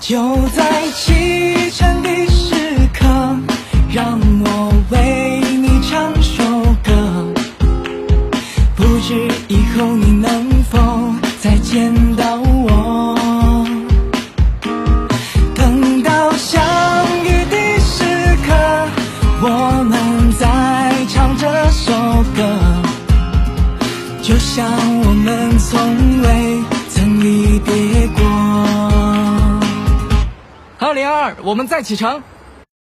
就在启程的时刻，让我为你唱首歌。不知以后你能否再见到我？等到相遇的时刻，我们再唱这首歌，就像我们从二零二二，我们再启程。